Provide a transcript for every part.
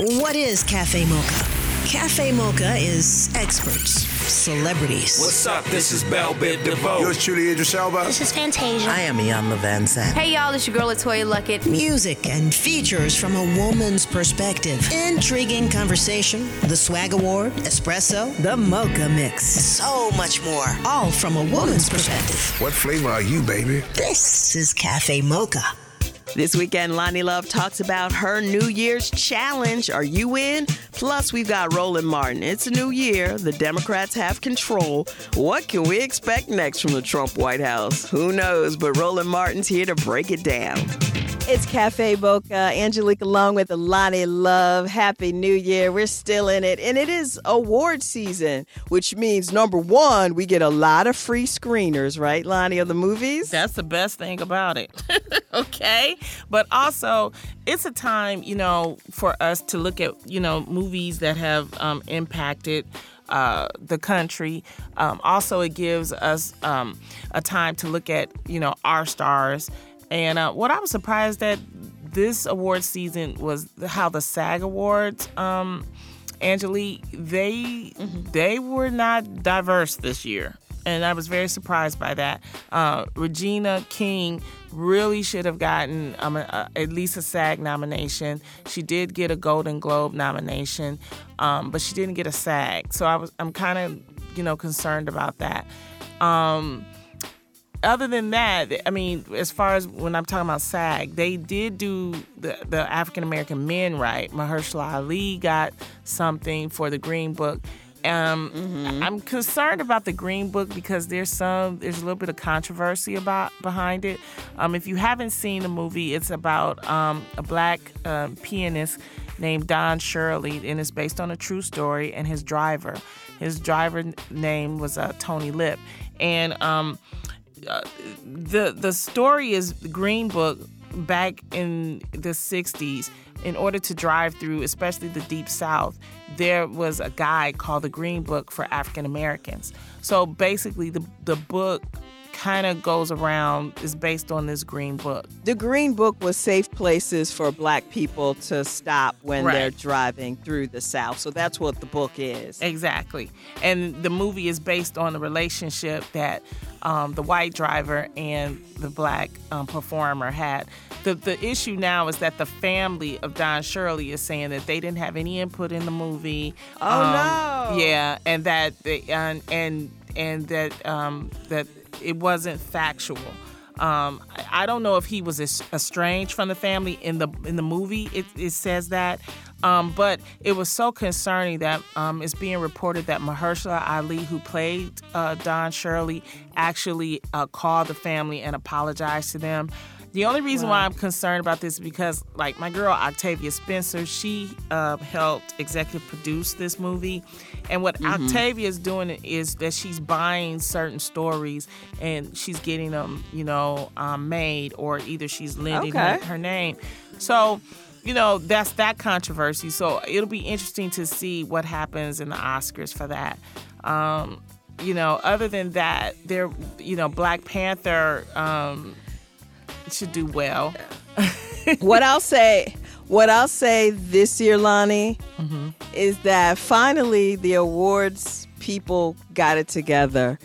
What is Cafe Mocha? Cafe Mocha is experts, celebrities. What's up? This is Bell Biv DeVoe. Yours truly, Idris Elba. This is Fantasia. I am Iyanla Vanzant. Hey y'all, it's your girl LeToya Luckett. Music and features from a woman's perspective. Intriguing conversation, the Swag Award, Espresso, the Mocha Mix. So much more. All from a woman's perspective. What flavor are you, baby? This is Cafe Mocha. This weekend, Loni Love talks about her New Year's challenge. Are you in? Plus, we've got Roland Martin. It's a new year. The Democrats have control. What can we expect next from the Trump White House? Who knows? But Roland Martin's here to break it down. It's Cafe Mocha. Angelique along with Loni Love. Happy New Year. We're still in it. And it is award season, which means number one, we get a lot of free screeners, right, Loni, of the movies? That's the best thing about it. okay? But also, it's a time, you know, for us to look at, you know, movies that have um, impacted uh, the country. Um, also, it gives us um, a time to look at, you know, our stars and uh, what I was surprised at this award season was how the SAG Awards, um, Angelique, they mm-hmm. they were not diverse this year. And I was very surprised by that. Uh, Regina King really should have gotten um, a, a, at least a SAG nomination. She did get a Golden Globe nomination, um, but she didn't get a SAG. So I was I'm kind of you know concerned about that. Um, other than that, I mean, as far as when I'm talking about SAG, they did do the, the African American men right. Mahershala Ali got something for the Green Book. Um, mm-hmm. I'm concerned about the Green Book because there's some there's a little bit of controversy about behind it. Um, if you haven't seen the movie, it's about um, a black uh, pianist named Don Shirley, and it's based on a true story. And his driver, his driver name was uh, Tony Lip, and um, uh, the the story is the Green Book back in the 60s in order to drive through especially the deep south there was a guide called the green book for african americans. So basically the the book kind of goes around is based on this green book. The green book was safe places for black people to stop when right. they're driving through the South. So that's what the book is. Exactly. And the movie is based on the relationship that um, the white driver and the black um, performer had. The, the issue now is that the family of Don Shirley is saying that they didn't have any input in the movie. Oh um, no! Yeah, and that they, and and and that um, that it wasn't factual. Um, I don't know if he was estranged from the family in the in the movie. It, it says that, um, but it was so concerning that um, it's being reported that Mahershala Ali, who played uh, Don Shirley, actually uh, called the family and apologized to them. The only reason why I'm concerned about this is because, like, my girl Octavia Spencer, she uh, helped executive produce this movie. And what mm-hmm. Octavia is doing is that she's buying certain stories and she's getting them, you know, um, made, or either she's lending okay. her, her name. So, you know, that's that controversy. So it'll be interesting to see what happens in the Oscars for that. Um, you know, other than that, there, you know, Black Panther. Um, should do well. what I'll say, what I'll say this year, Loni, mm-hmm. is that finally the awards people got it together.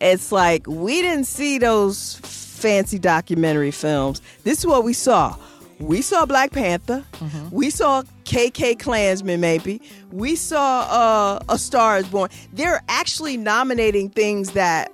It's like we didn't see those fancy documentary films. This is what we saw. We saw Black Panther. Mm-hmm. We saw KK Klansman, maybe. We saw uh, A Star is Born. They're actually nominating things that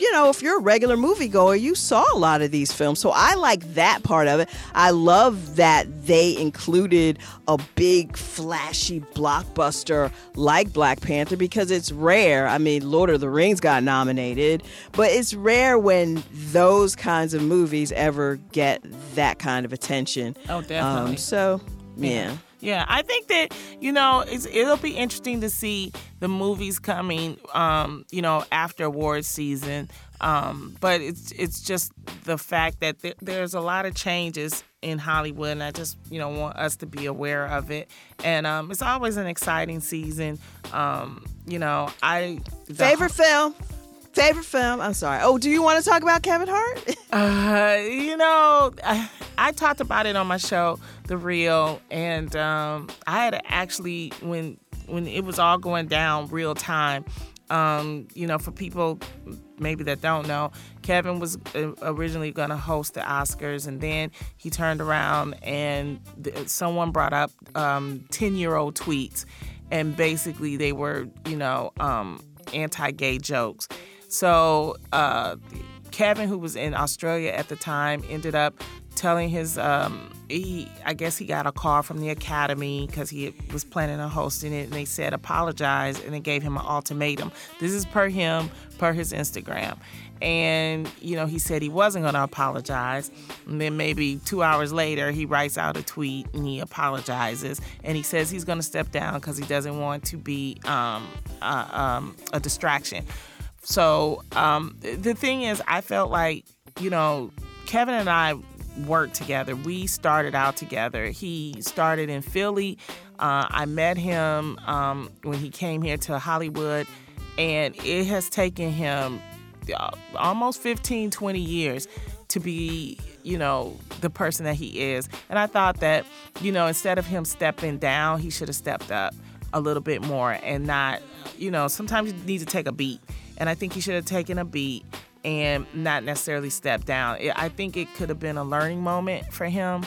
you know, if you're a regular moviegoer, you saw a lot of these films. So I like that part of it. I love that they included a big, flashy blockbuster like Black Panther because it's rare. I mean, Lord of the Rings got nominated, but it's rare when those kinds of movies ever get that kind of attention. Oh, definitely. Um, so, yeah. yeah. Yeah, I think that you know it'll be interesting to see the movies coming, um, you know, after awards season. Um, but it's it's just the fact that th- there's a lot of changes in Hollywood, and I just you know want us to be aware of it. And um, it's always an exciting season. Um, you know, I favorite film. Favorite film? I'm sorry. Oh, do you want to talk about Kevin Hart? uh, you know, I, I talked about it on my show, The Real, and um, I had actually when when it was all going down real time. Um, you know, for people maybe that don't know, Kevin was uh, originally going to host the Oscars, and then he turned around and th- someone brought up 10 um, year old tweets, and basically they were, you know, um, anti gay jokes. So, uh, Kevin, who was in Australia at the time, ended up telling his um, he I guess he got a call from the academy because he was planning on hosting it, and they said apologize, and they gave him an ultimatum. This is per him, per his Instagram, and you know he said he wasn't going to apologize. And then maybe two hours later, he writes out a tweet and he apologizes, and he says he's going to step down because he doesn't want to be um, uh, um, a distraction. So um, the thing is, I felt like you know Kevin and I worked together. We started out together. He started in Philly. Uh, I met him um, when he came here to Hollywood, and it has taken him uh, almost 15, 20 years to be, you know, the person that he is. And I thought that, you know, instead of him stepping down, he should have stepped up a little bit more and not, you know, sometimes you need to take a beat. And I think he should have taken a beat and not necessarily stepped down. I think it could have been a learning moment for him.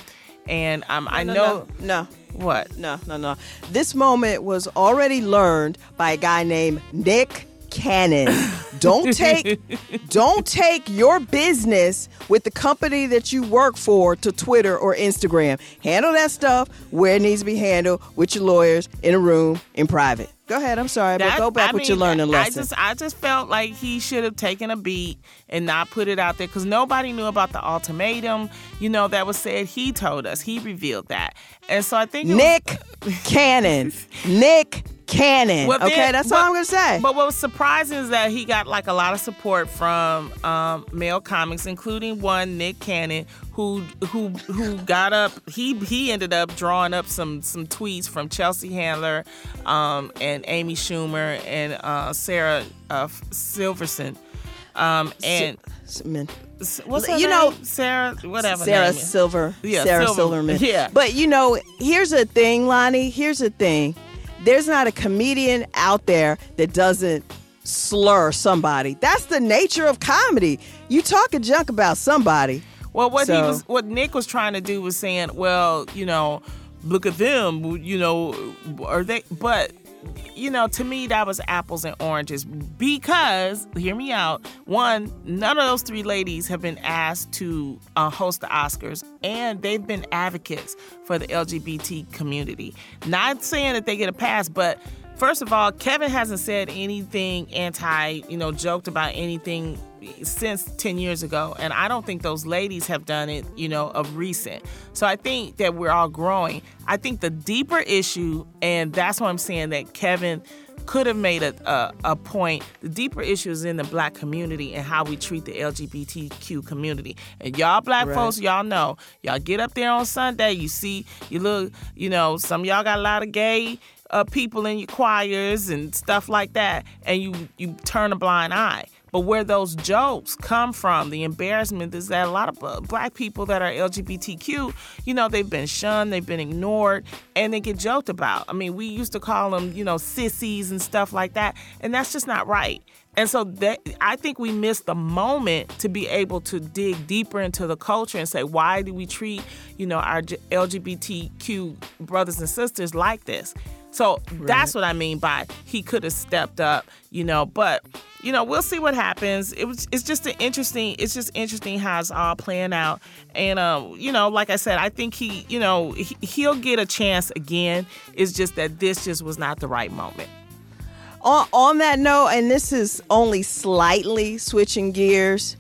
And um, no, I no, know. No, no. What? No, no, no. This moment was already learned by a guy named Nick Cannon. Don't take don't take your business with the company that you work for to Twitter or Instagram. Handle that stuff where it needs to be handled with your lawyers in a room in private. Go ahead. I'm sorry, That- but go back I with your mean, learning I lesson. just, I just felt like he should have taken a beat and not put it out there because nobody knew about the ultimatum. You know that was said. He told us. He revealed that, and so I think it was- Nick Cannon. Nick Cannon. Well, okay, then- that's but- all I'm gonna say. But what was surprising is that he got like a lot of support from um, male comics, including one Nick Cannon, who who who got up. He he ended up drawing up some some tweets from Chelsea Handler, um, and Amy Schumer and uh, Sarah uh, Silverson, um, and. Silverman. What's her you name? know, Sarah, whatever. Sarah name. Silver. Yeah, Sarah Silver- Silverman. yeah. But you know, here's the thing, Loni. Here's the thing. There's not a comedian out there that doesn't slur somebody. That's the nature of comedy. You talk a junk about somebody. Well, what he was, what Nick was trying to do was saying, well, you know, look at them, you know, are they? But you know, to me, that was apples and oranges because, hear me out. One, none of those three ladies have been asked to uh, host the Oscars, and they've been advocates for the LGBT community. Not saying that they get a pass, but first of all, Kevin hasn't said anything anti, you know, joked about anything since 10 years ago and i don't think those ladies have done it you know of recent. So i think that we're all growing. I think the deeper issue and that's why i'm saying that kevin could have made a, a, a point the deeper issue is in the black community and how we treat the lgbtq community. And y'all black Right. folks y'all know y'all get up there on sunday you see you look you know some of y'all got a lot of gay uh, people in your choirs and stuff like that, and you you turn a blind eye. But where those jokes come from, the embarrassment is that a lot of uh, black people that are LGBTQ, you know, they've been shunned, they've been ignored, and they get joked about. I mean, we used to call them, you know, sissies and stuff like that, and that's just not right. And so that I think we missed the moment to be able to dig deeper into the culture and say, why do we treat, you know, our LGBTQ brothers and sisters like this? So that's what I mean by he could have stepped up, you know. But you know, we'll see what happens. It was it's just an interesting. It's just interesting how it's all playing out. And um, you know, like I said, I think he, you know, he, he'll get a chance again. It's just that this just was not the right moment. On, on that note, and this is only slightly switching gears,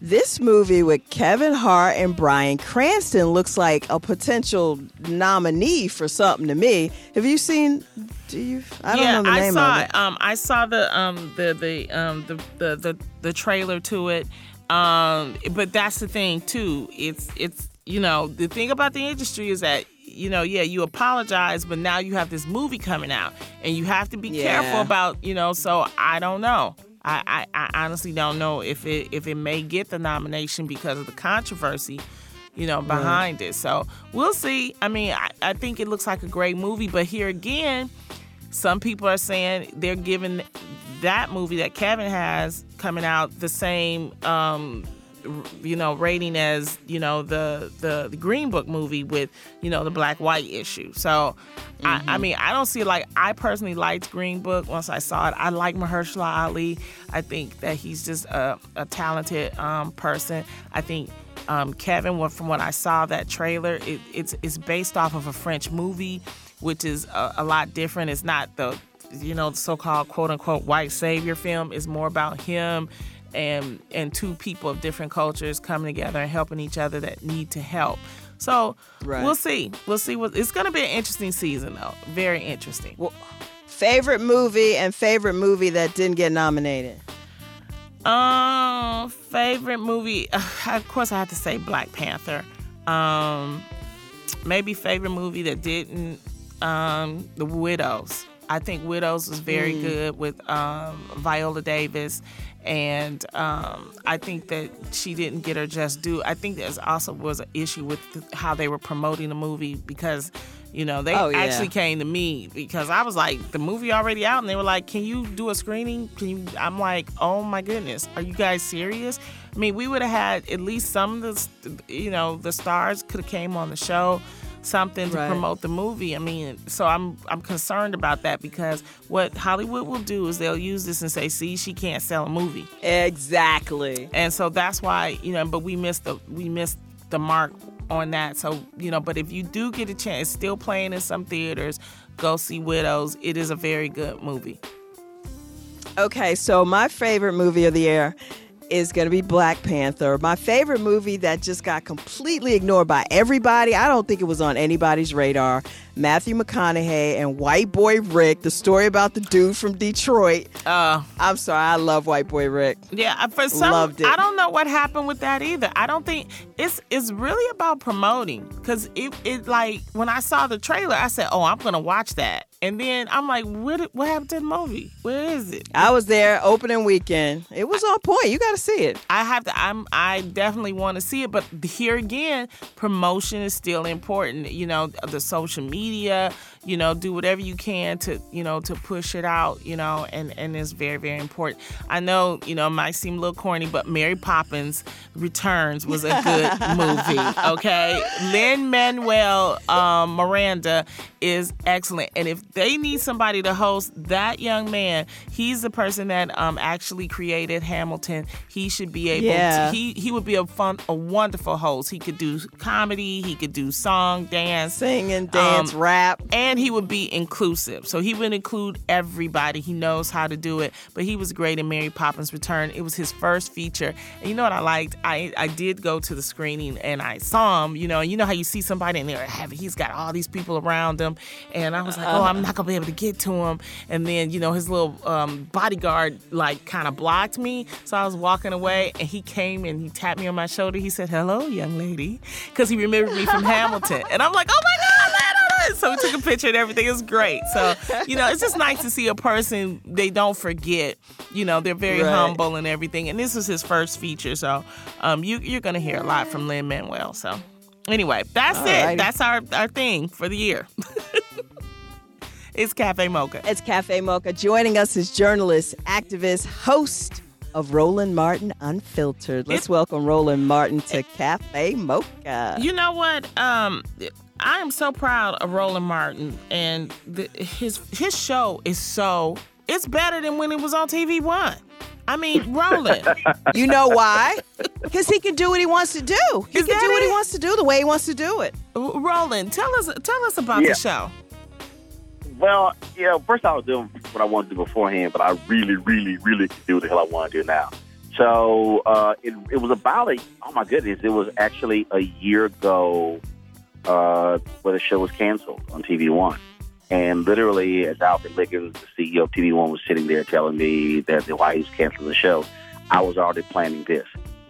this movie with Kevin Hart and Bryan Cranston looks like a potential nominee for something to me. Have you seen? Do you? I don't yeah, know the I name saw of it. Um, I saw the um the the um the the the, the trailer to it. Um, but that's the thing too. It's it's you know the thing about the industry is that you know yeah you apologize, but now you have this movie coming out, and you have to be Yeah. careful about you know. So I don't know. I, I, I honestly don't know if it if it may get the nomination because of the controversy you know, behind it. So we'll see. I mean, I, I think it looks like a great movie, but here again, some people are saying they're giving that movie that Kevin has coming out the same um, you know rating as you know the, the the green book movie with you know the black white issue. So I, I mean i don't see like i personally liked green book once i saw it. I like mahershala ali. I think that he's just a, a talented um, person. I think um, kevin what- from what i saw that trailer it, it's it's based off of a french movie which is a, a lot different. It's not the you know the so-called quote-unquote white savior film. Is more about him and and two people of different cultures coming together and helping each other that need to help. So Right. we'll see. We'll see what it's going to be an interesting season though. Very interesting. Favorite movie and favorite movie that didn't get nominated. Um, favorite movie. of course, I have to say Black Panther. Um, maybe favorite movie that didn't. Um, The Widows. I think Widows was very good with um, Viola Davis, and um, I think that she didn't get her just due. I think there's also was an issue with how they were promoting the movie because. You know, they Oh, yeah. actually came to me because I was like, the movie already out, and they were like, "Can you do a screening? Can you?" I'm like, "Oh my goodness, are you guys serious?" I mean, we would have had at least some of the, you know, the stars could have came on the show, something to Right. promote the movie. I mean, so I'm I'm concerned about that because what Hollywood will do is they'll use this and say, "See, she can't sell a movie," Exactly. and so that's why you know. But we missed the we missed the mark on that. So you know, but if you do get a chance, it's still playing in some theaters. Go see Widows. It is a very good movie. Okay, so my favorite movie of the year is going to be Black Panther. My favorite movie that just got completely ignored by everybody. I don't think it was on anybody's radar. Matthew McConaughey and White Boy Rick, the story about the dude from Detroit. Uh, I'm sorry, I love White Boy Rick. Yeah, I- for some, Loved it. I don't know what happened with that either. I don't think it's it's really about promoting because it it like when I saw the trailer, I said, "Oh, I'm gonna watch that," and then I'm like, "What what happened to the movie? Where is it?" I was there opening weekend. It was on point. You got to see it. I have to. I'm. I definitely want to see it, but here again, promotion is still important. You know, the social media. Síria, You know, do whatever you can to you know to push it out. You know, and and it's very very important. I know you know it might seem a little corny, but Mary Poppins Returns was a good movie. Okay, Lin Manuel um, Miranda is excellent, and if they need somebody to host that young man, he's the person that um actually created Hamilton. He should be able Yeah. to. He he would be a fun, a wonderful host. He could do comedy. He could do song, dance, Singing, dance, Um, rap. and he would be inclusive. So he would include everybody. He knows how to do it. But he was great in Mary Poppins Return. It was his first feature. And you know what I liked? I, I did go to the screening and I saw him, you know, and you know how you see somebody and they're heavy. He's got all these people around him. And I was like, oh, I'm not gonna be able to get to him. And then, you know, his little um, bodyguard like kind of blocked me. So I was walking away and he came and he tapped me on my shoulder. He said, Hello, young lady. Because he remembered me from Hamilton. And I'm like, oh my So we took a picture and everything. It was great. So, you know, it's just nice to see a person they don't forget. You know, they're very Right. humble and everything. And this was his first feature. So um, you, you're going to hear a lot from Lin Manuel. So anyway, that's it. That's our, our thing for the year. it's Cafe Mocha. It's Cafe Mocha. Joining us is journalist, activist, host of Roland Martin Unfiltered. Let's It- welcome Roland Martin to Cafe Mocha. You know what? Um, I am so proud of Roland Martin, and the, his his show is so it's better than when it was on TV One. I mean, Roland. You know why? Because he can do what he wants to do. He Is can that do what he wants to do the way he wants to do it. Roland, tell us tell us about Yeah. the show. Well, yeah, first I was doing what I wanted to do beforehand, but I really, really, really could do what the hell I want to do now. So uh, it, it was about a, oh my goodness, it was actually a year ago uh, where the show was canceled on TV One. And literally, as Alfred Liggins, the CEO of TV One, was sitting there telling me that why he was canceling the show, I was already planning this.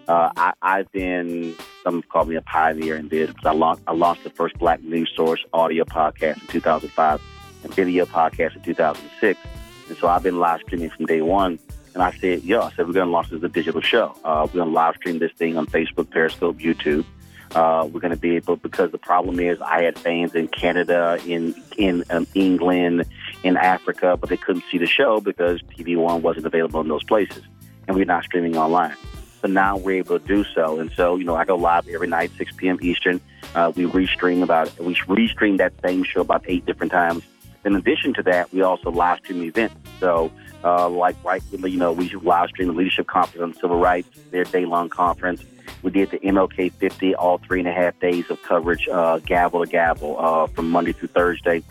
Uh, I, I've been, some call me a pioneer in this because I launched, I launched the first Black News Source audio podcast in 2005 and video podcast in 2006. And so I've been live streaming from day one. And I said, yo, I said, we're going to launch this as a digital show. Uh, we're going to live stream this thing on Facebook, Periscope, YouTube. Uh, we're going to be able because the problem is I had fans in Canada, in in um, England, in Africa, but they couldn't see the show because TV One wasn't available in those places, and we're not streaming online. So now we're able to do so, and so you know I go live every night, 6 p.m. Eastern. Uh, we restream about we restream that same show about eight different times. In addition to that, we also live stream events. So uh, like right, you know, we live stream the Leadership Conference on Civil Rights, their day long conference. We did the MLK 50, all three and a half days of coverage, uh, gavel to gavel, uh, from Monday through Thursday.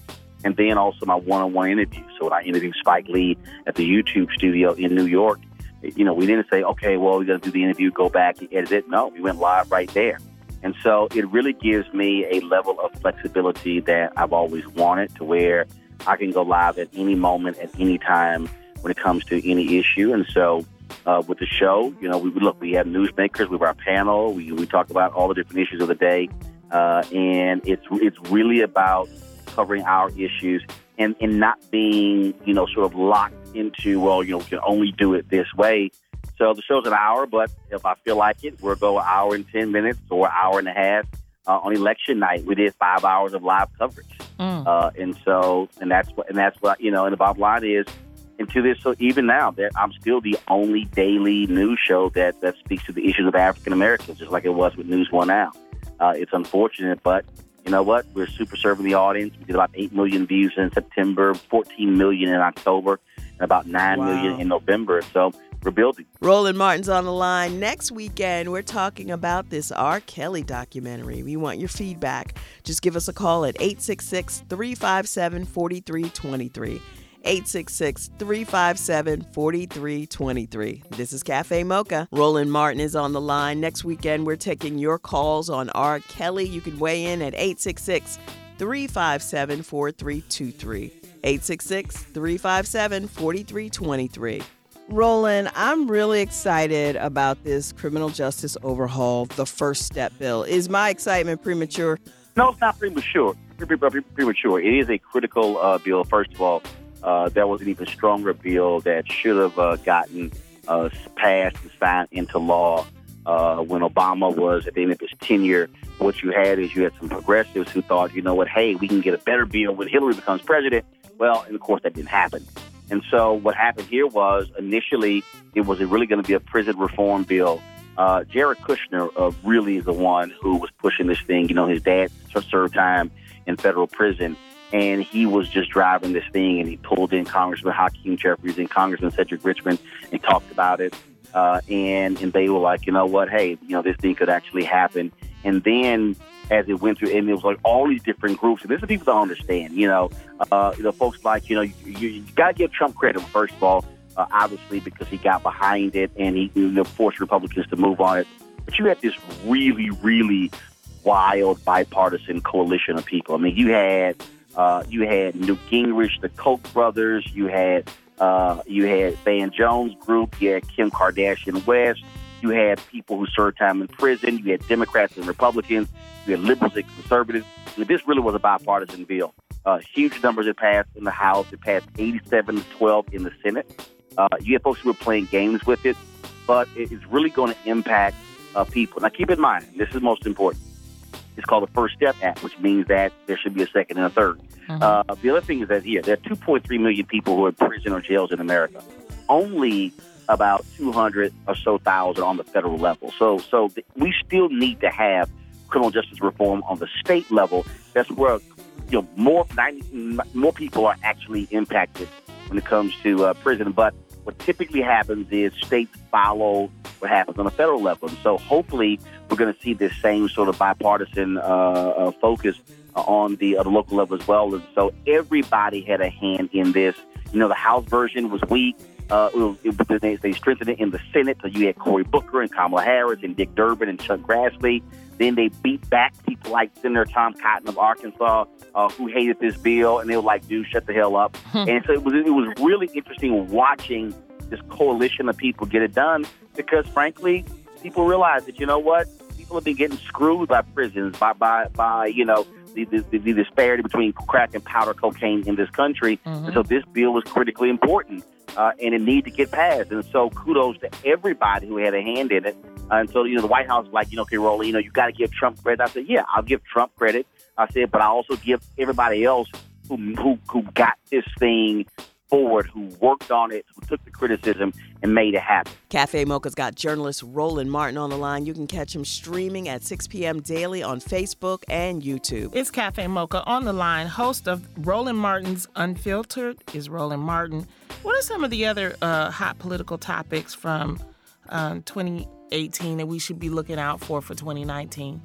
And then also my one on one interview. So when I interviewed Spike Lee at the YouTube studio in New York, you know, we didn't say, okay, well, we're going to do the interview, go back and edit it. No, we went live right there. And so it really gives me a level of flexibility that I've always wanted to where I can go live at any moment, at any time when it comes to any issue. And so uh, with the show, you know, we look, we have newsmakers, we have our panel, we, we talk about all the different issues of the day. Uh, and it's, it's really about covering our issues and, and not being, you know, sort of locked into, well, you know, we can only do it this way. So the show's an hour, but if I feel like it, we'll go an hour and 10 minutes or an hour and a half. Uh, on election night, we did five hours of live coverage. Mm. Uh, and so, and that's what, and that's what, you know, and the bottom line is, and to this, so even now, that I'm still the only daily news show that, that speaks to the issues of African Americans, just like it was with News One Now. Uh, it's unfortunate, but you know what? We're super serving the audience. We did about 8 million views in September, 14 million in October, and about nine wow. million in November. So we're building. Roland Martin's on the line. Next weekend, we're talking about this R. Kelly documentary. We want your feedback. Just give us a call at 866 357 4323. 866 357 4323. This is Cafe Mocha. Roland Martin is on the line. Next weekend, we're taking your calls on R. Kelly. You can weigh in at 866 357 4323. 866 357 4323. Roland, I'm really excited about this criminal justice overhaul, the first step bill. Is my excitement premature? No, it's not premature. Premature. It is a critical uh, bill, first of all uh, there was an even stronger bill that should have uh, gotten uh, passed and signed into law uh, when Obama was at the end of his tenure. What you had is you had some progressives who thought, you know what, hey, we can get a better bill when Hillary becomes president. Well, and of course that didn't happen. And so what happened here was initially it was really going to be a prison reform bill. Uh, Jared Kushner uh, really is the one who was pushing this thing. You know, his dad served time in federal prison and he was just driving this thing, and he pulled in Congressman Hakeem Jeffries and Congressman Cedric Richmond and talked about it. Uh, and and they were like, you know what? Hey, you know this thing could actually happen. And then as it went through, and it was like all these different groups. And this is people don't understand. You know, uh, you know, folks like you know, you, you, got to give Trump credit first of all, uh, obviously because he got behind it and he you know, forced Republicans to move on it. But you had this really, really wild bipartisan coalition of people. I mean, you had uh, you had Newt Gingrich, the Koch brothers. You had uh, you had Van Jones group. You had Kim Kardashian West. You had people who served time in prison. You had Democrats and Republicans. You had liberals and conservatives. Mean, this really was a bipartisan bill. Uh, huge numbers it passed in the House. It passed 87 to 12 in the Senate. Uh, you had folks who were playing games with it, but it is really going to impact uh, people. Now, keep in mind, this is most important it's called the First Step Act, which means that there should be a second and a 3rd mm-hmm. uh, the other thing is that here, there are 2.3 million people who are in prison or jails in America. Only about 200 or so thousand on the federal level. So, so th- we still need to have criminal justice reform on the state level. That's where you know more 90, more people are actually impacted when it comes to uh, prison. But what typically happens is states follow what happens on the federal level. And so hopefully we're going to see this same sort of bipartisan uh, uh, focus on the, uh, the local level as well. And so everybody had a hand in this. You know, the House version was weak. Uh, it, it, they, they strengthened it in the Senate. So you had Cory Booker and Kamala Harris and Dick Durbin and Chuck Grassley. Then they beat back people like Senator Tom Cotton of Arkansas, uh, who hated this bill, and they were like, "Dude, shut the hell up." and so it was it was really interesting watching this coalition of people get it done because, frankly, people realize that you know what people have been getting screwed by prisons by by by you know the, the, the disparity between crack and powder cocaine in this country. Mm-hmm. And so this bill was critically important uh, and it needed to get passed. And so kudos to everybody who had a hand in it. and so, you know, the White House was like, you know, okay, Roland, you know, you got to give Trump credit. I said, yeah, I'll give Trump credit. I said, but I also give everybody else who who, who got this thing forward, who worked on it, who took the criticism and made it happen. Cafe Mocha's got journalist Roland Martin on the line. You can catch him streaming at 6 p.m. daily on Facebook and YouTube. It's Cafe Mocha on the line. Host of Roland Martin's Unfiltered is Roland Martin. What are some of the other uh, hot political topics from um, 2018 that we should be looking out for for 2019?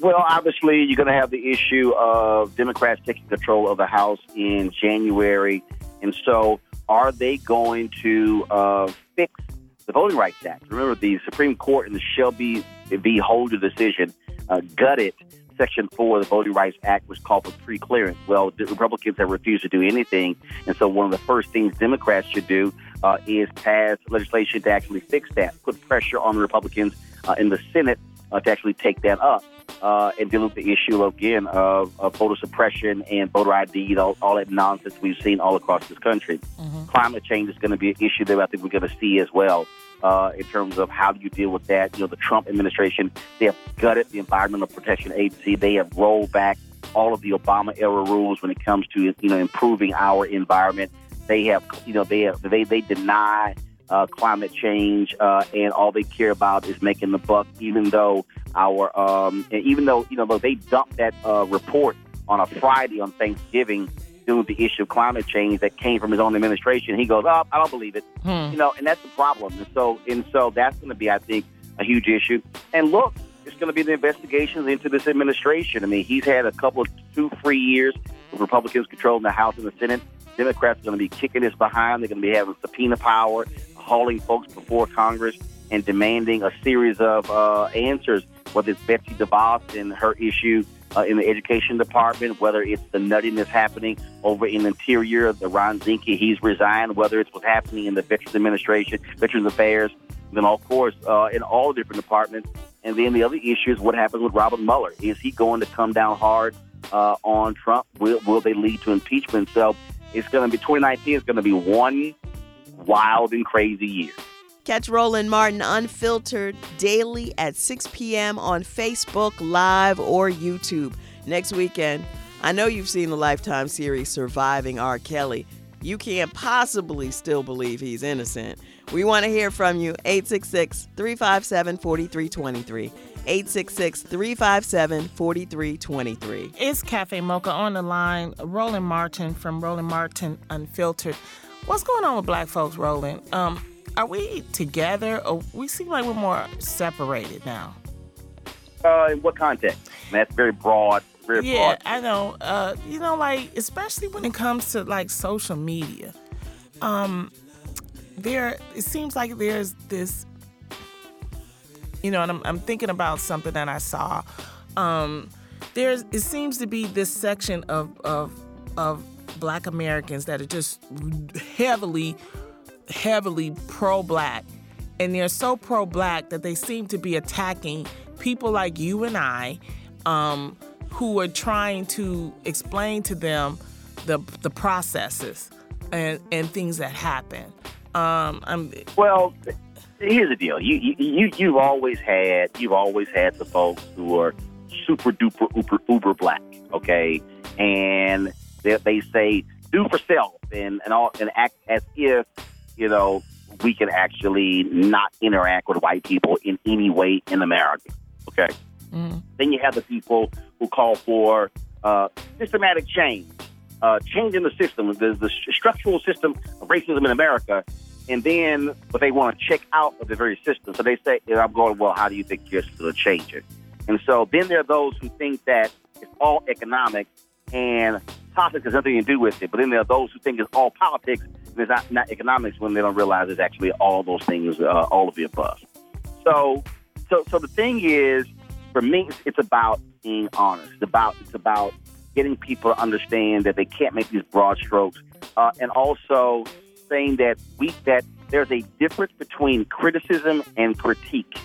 Well, obviously, you're going to have the issue of Democrats taking control of the House in January. And so, are they going to uh, fix the Voting Rights Act? Remember, the Supreme Court in the Shelby v. Holder decision uh, gutted Section 4 of the Voting Rights Act, which called for pre-clearance. Well, the Republicans have refused to do anything. And so, one of the first things Democrats should do uh, is pass legislation to actually fix that, put pressure on the Republicans uh, in the Senate uh, to actually take that up uh, and deal with the issue again of, of voter suppression and voter ID, all, all that nonsense we've seen all across this country. Mm-hmm. Climate change is going to be an issue that I think we're going to see as well. Uh, in terms of how do you deal with that? You know, the Trump administration, they have gutted the Environmental Protection Agency. They have rolled back all of the Obama era rules when it comes to, you know, improving our environment. They have, you know, they have, they, they deny uh, climate change, uh, and all they care about is making the buck. Even though our, um, even though you know, they dumped that uh, report on a Friday on Thanksgiving dealing with the issue of climate change that came from his own administration. He goes, "Oh, I don't believe it," hmm. you know, and that's the problem. And so, and so that's going to be, I think, a huge issue. And look, it's going to be the investigations into this administration. I mean, he's had a couple of two, three years with Republicans controlling the House and the Senate. Democrats are going to be kicking this behind. They're going to be having subpoena power hauling folks before Congress and demanding a series of uh, answers, whether it's Betsy DeVos and her issue uh, in the education department, whether it's the nuttiness happening over in the interior, the Ryan Zinke, he's resigned, whether it's what's happening in the Veterans Administration, Veterans Affairs, then of course uh, in all different departments. And then the other issue is what happens with Robert Mueller. Is he going to come down hard uh, on Trump? Will, will they lead to impeachment? So it's going to be 2019 is going to be one wild and crazy year. Catch Roland Martin Unfiltered daily at 6 p.m. on Facebook Live or YouTube. Next weekend, I know you've seen the Lifetime series Surviving R. Kelly. You can't possibly still believe he's innocent. We want to hear from you. 866 357 4323. 866 357 4323. It's Cafe Mocha on the line. Roland Martin from Roland Martin Unfiltered. What's going on with black folks, Roland? Um, are we together or we seem like we're more separated now? Uh, in what context? that's very broad. Very yeah, broad. I know. Uh, you know, like especially when it comes to like social media, um, there it seems like there's this. You know, and I'm, I'm thinking about something that I saw. Um, there's it seems to be this section of of of black Americans that are just heavily, heavily pro black. And they're so pro black that they seem to be attacking people like you and I um, who are trying to explain to them the, the processes and, and things that happen. Um, I'm, well, here's the deal. You, you, you've always had, you've always had the folks who are super duper uber, uber black, okay? And they, they say do for self and and all and act as if you know we can actually not interact with white people in any way in America. Okay. Mm. Then you have the people who call for uh, systematic change, uh, changing the system, the, the structural system of racism in America, and then but they want to check out of the very system. So they say, and I'm going, well, how do you think you're going to change it? And so then there are those who think that it's all economic and politics has nothing to do with it. But then there are those who think it's all politics and it's not, not economics when they don't realize it's actually all those things, uh, all of the above. So, so, so the thing is, for me, it's about being honest. It's about it's about getting people to understand that they can't make these broad strokes, uh, and also saying that we that there's a difference between criticism and critique.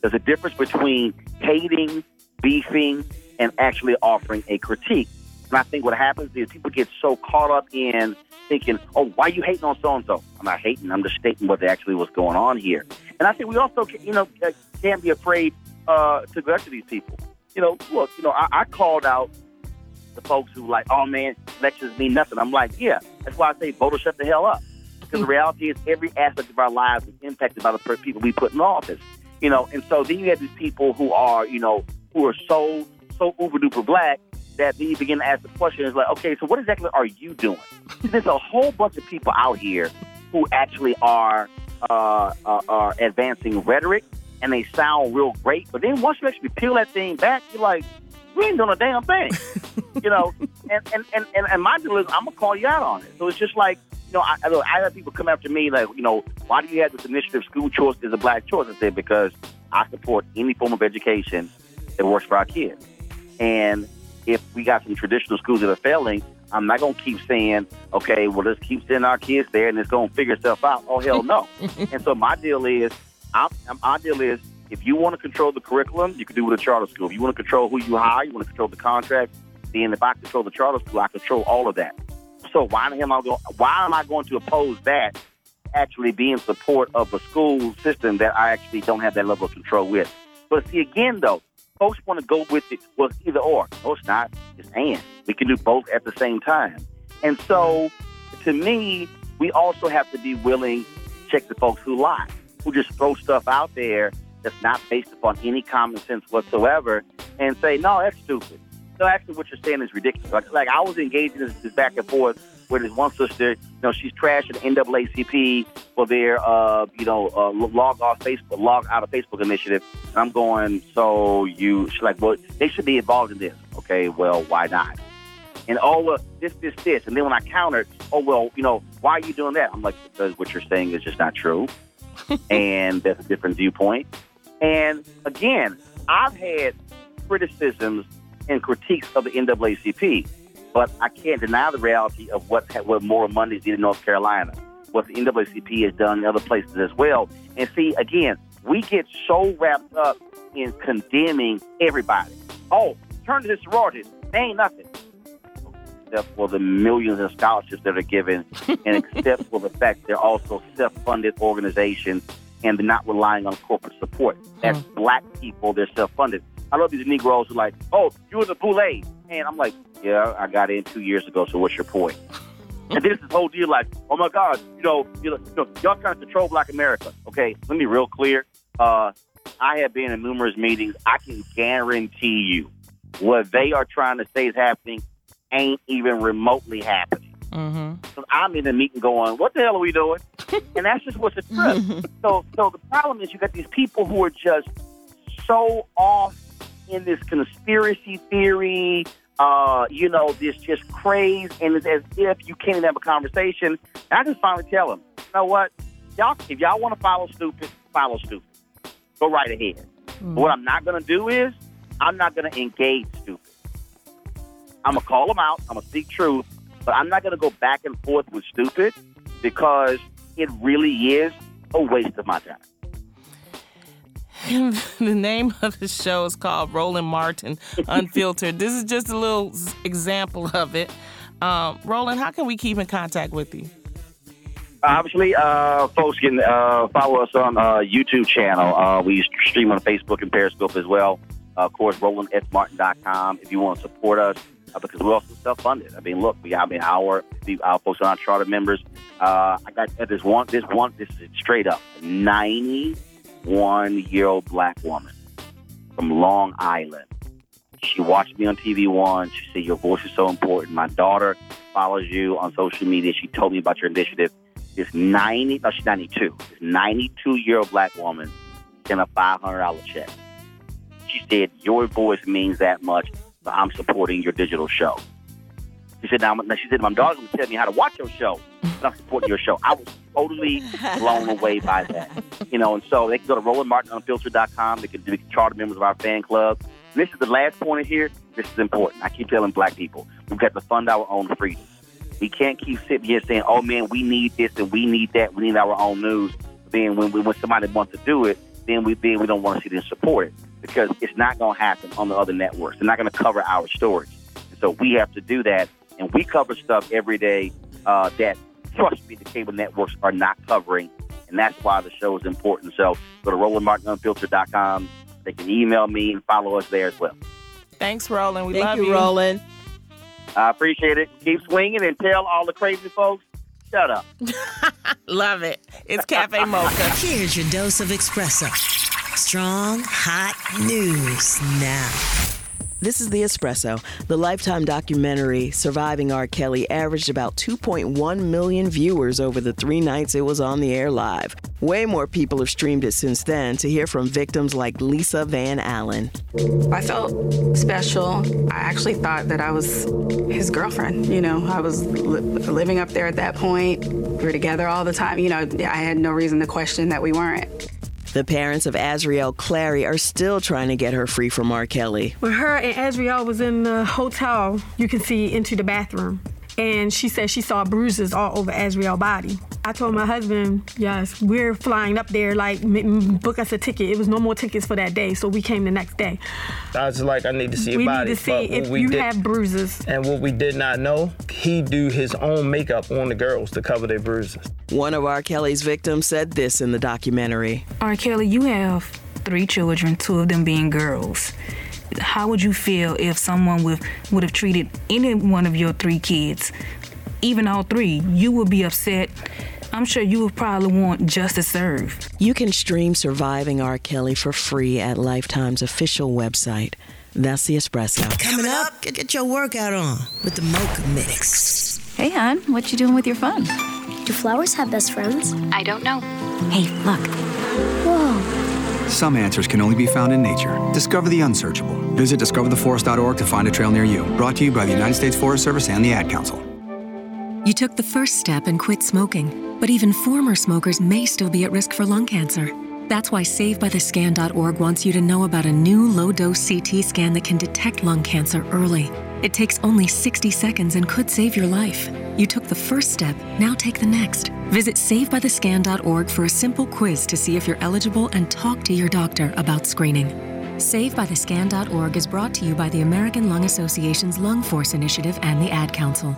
There's a difference between hating, beefing, and actually offering a critique. And I think what happens is people get so caught up in thinking, oh, why you hating on so and so? I'm not hating. I'm just stating what actually was going on here. And I think we also, you know, can't be afraid uh, to go after these people. You know, look, you know, I, I called out the folks who like, oh man, elections mean nothing. I'm like, yeah, that's why I say voters shut the hell up. Because the reality is every aspect of our lives is impacted by the people we put in office. You know, and so then you have these people who are, you know, who are so so uber duper black that then you begin to ask the question is like, okay, so what exactly are you doing? There's a whole bunch of people out here who actually are uh, uh, are advancing rhetoric and they sound real great, but then once you actually peel that thing back, you're like, we ain't doing a damn thing, you know. And and, and, and and my deal is, I'm gonna call you out on it. So it's just like, you know, I, I have people come after me like, you know, why do you have this initiative? School choice is a black choice. I said because I support any form of education that works for our kids. And if we got some traditional schools that are failing, I'm not going to keep saying, okay, well, let's keep sending our kids there and it's going to figure itself out. Oh, hell no. and so my deal is, I'm, my deal is, if you want to control the curriculum, you can do it with a charter school. If you want to control who you hire, you want to control the contract, then if I control the charter school, I control all of that. So why am I going? Why am I going to oppose that? Actually, be in support of a school system that I actually don't have that level of control with. But see, again, though, folks want to go with it. Well, either or. No, it's not. It's and. We can do both at the same time. And so, to me, we also have to be willing to check the folks who lie, who just throw stuff out there that's not based upon any common sense whatsoever, and say, no, that's stupid. No, actually, what you're saying is ridiculous. Like, like I was engaging in this back and forth where there's one sister, you know, she's trashing the NAACP for their, uh, you know, uh, log off Facebook, log out of Facebook initiative. And I'm going, so you, she's like, well, they should be involved in this. Okay, well, why not? And oh, well, this, this, this. And then when I countered, oh, well, you know, why are you doing that? I'm like, because what you're saying is just not true. and that's a different viewpoint. And again, I've had criticisms and critiques of the NAACP. But I can't deny the reality of what what Moral Mondays did in North Carolina, what the NAACP has done in other places as well. And see, again, we get so wrapped up in condemning everybody. Oh, turn to the sororities. They ain't nothing. Except for the millions of scholarships that are given, and except for the fact they're also self-funded organizations and they're not relying on corporate support. That's mm. black people, they're self-funded. I love these Negroes who are like, oh, you're the boule. And I'm like, yeah, I got in two years ago, so what's your point? and then this whole deal like, oh my God, you know, you know, you know, y'all trying to control Black America. Okay, let me be real clear. Uh, I have been in numerous meetings. I can guarantee you what they are trying to say is happening ain't even remotely happening. Mm-hmm. So I'm in the meeting going, what the hell are we doing? and that's just what's a trip. so, so the problem is you got these people who are just so off in this conspiracy theory, uh, you know, this just craze, and it's as if you can't even have a conversation. And I just finally tell them, you know what, y'all, if y'all want to follow stupid, follow stupid. Go right ahead. Mm. But what I'm not going to do is, I'm not going to engage stupid. I'm going to call them out. I'm going to speak truth, but I'm not going to go back and forth with stupid because it really is a waste of my time. the name of the show is called Roland Martin Unfiltered. this is just a little example of it. Um, Roland, how can we keep in contact with you? Obviously, uh, folks can uh, follow us on uh, YouTube channel. Uh, we stream on Facebook and Periscope as well. of course, RolandSMartin.com if you want to support us uh, because we're also self-funded. I mean, look, we I mean our our folks are our charter members. Uh, I got this one. This one. This is straight up ninety one year old black woman from Long Island. She watched me on TV once. She said, Your voice is so important. My daughter follows you on social media. She told me about your initiative. This 90, no, she's 92. This 92 year old black woman sent a $500 check. She said, Your voice means that much, so I'm supporting your digital show. She said, now, she said, my daughter's going to tell me how to watch your show. And I'm supporting your show. I was totally blown away by that. You know, and so they can go to RolandMartinUnfiltered.com. They can, they can charter members of our fan club. And this is the last point here. This is important. I keep telling black people, we've got to fund our own freedom. We can't keep sitting here saying, oh, man, we need this and we need that. We need our own news. Then when, we, when somebody wants to do it, then we, then we don't want to see them support it because it's not going to happen on the other networks. They're not going to cover our stories. So we have to do that and we cover stuff every day uh, that, trust me, the cable networks are not covering and that's why the show is important. So go to RolandMartinUnfiltered.com. They can email me and follow us there as well. Thanks, Roland. We Thank love you, you. Roland. I appreciate it. Keep swinging and tell all the crazy folks, shut up. Love it. It's Cafe Mocha. Here's your dose of espresso. Strong, hot news now. This is The Espresso. The Lifetime documentary Surviving R. Kelly averaged about 2.1 million viewers over the three nights it was on the air live. Way more people have streamed it since then to hear from victims like Lisa Van Allen. I felt special. I actually thought that I was his girlfriend. You know, I was li- living up there at that point. We were together all the time. You know, I had no reason to question that we weren't. The parents of Azriel Clary are still trying to get her free from R. Kelly. When her and Azriel was in the hotel, you can see into the bathroom. And she said she saw bruises all over Azriel's body. I told my husband, yes, we're flying up there, like, m- m- book us a ticket. It was no more tickets for that day, so we came the next day. I was like, I need to see a we body. need to see but if we you did- have bruises. And what we did not know, he do his own makeup on the girls to cover their bruises. One of R. Kelly's victims said this in the documentary. R. Kelly, you have three children, two of them being girls. How would you feel if someone would, would have treated any one of your three kids, even all three? You would be upset. I'm sure you would probably want justice served. You can stream Surviving R. Kelly for free at Lifetime's official website. That's the espresso. Coming up, get, get your workout on with the Mocha Mix. Hey, hon, what you doing with your phone? Do flowers have best friends? I don't know. Hey, look. Whoa. Some answers can only be found in nature. Discover the unsearchable. Visit discovertheforest.org to find a trail near you. Brought to you by the United States Forest Service and the Ad Council. You took the first step and quit smoking, but even former smokers may still be at risk for lung cancer. That's why SavedByTheScan.org wants you to know about a new low dose CT scan that can detect lung cancer early. It takes only 60 seconds and could save your life. You took the first step, now take the next. Visit SavedByTheScan.org for a simple quiz to see if you're eligible and talk to your doctor about screening. SavedByTheScan.org is brought to you by the American Lung Association's Lung Force Initiative and the Ad Council.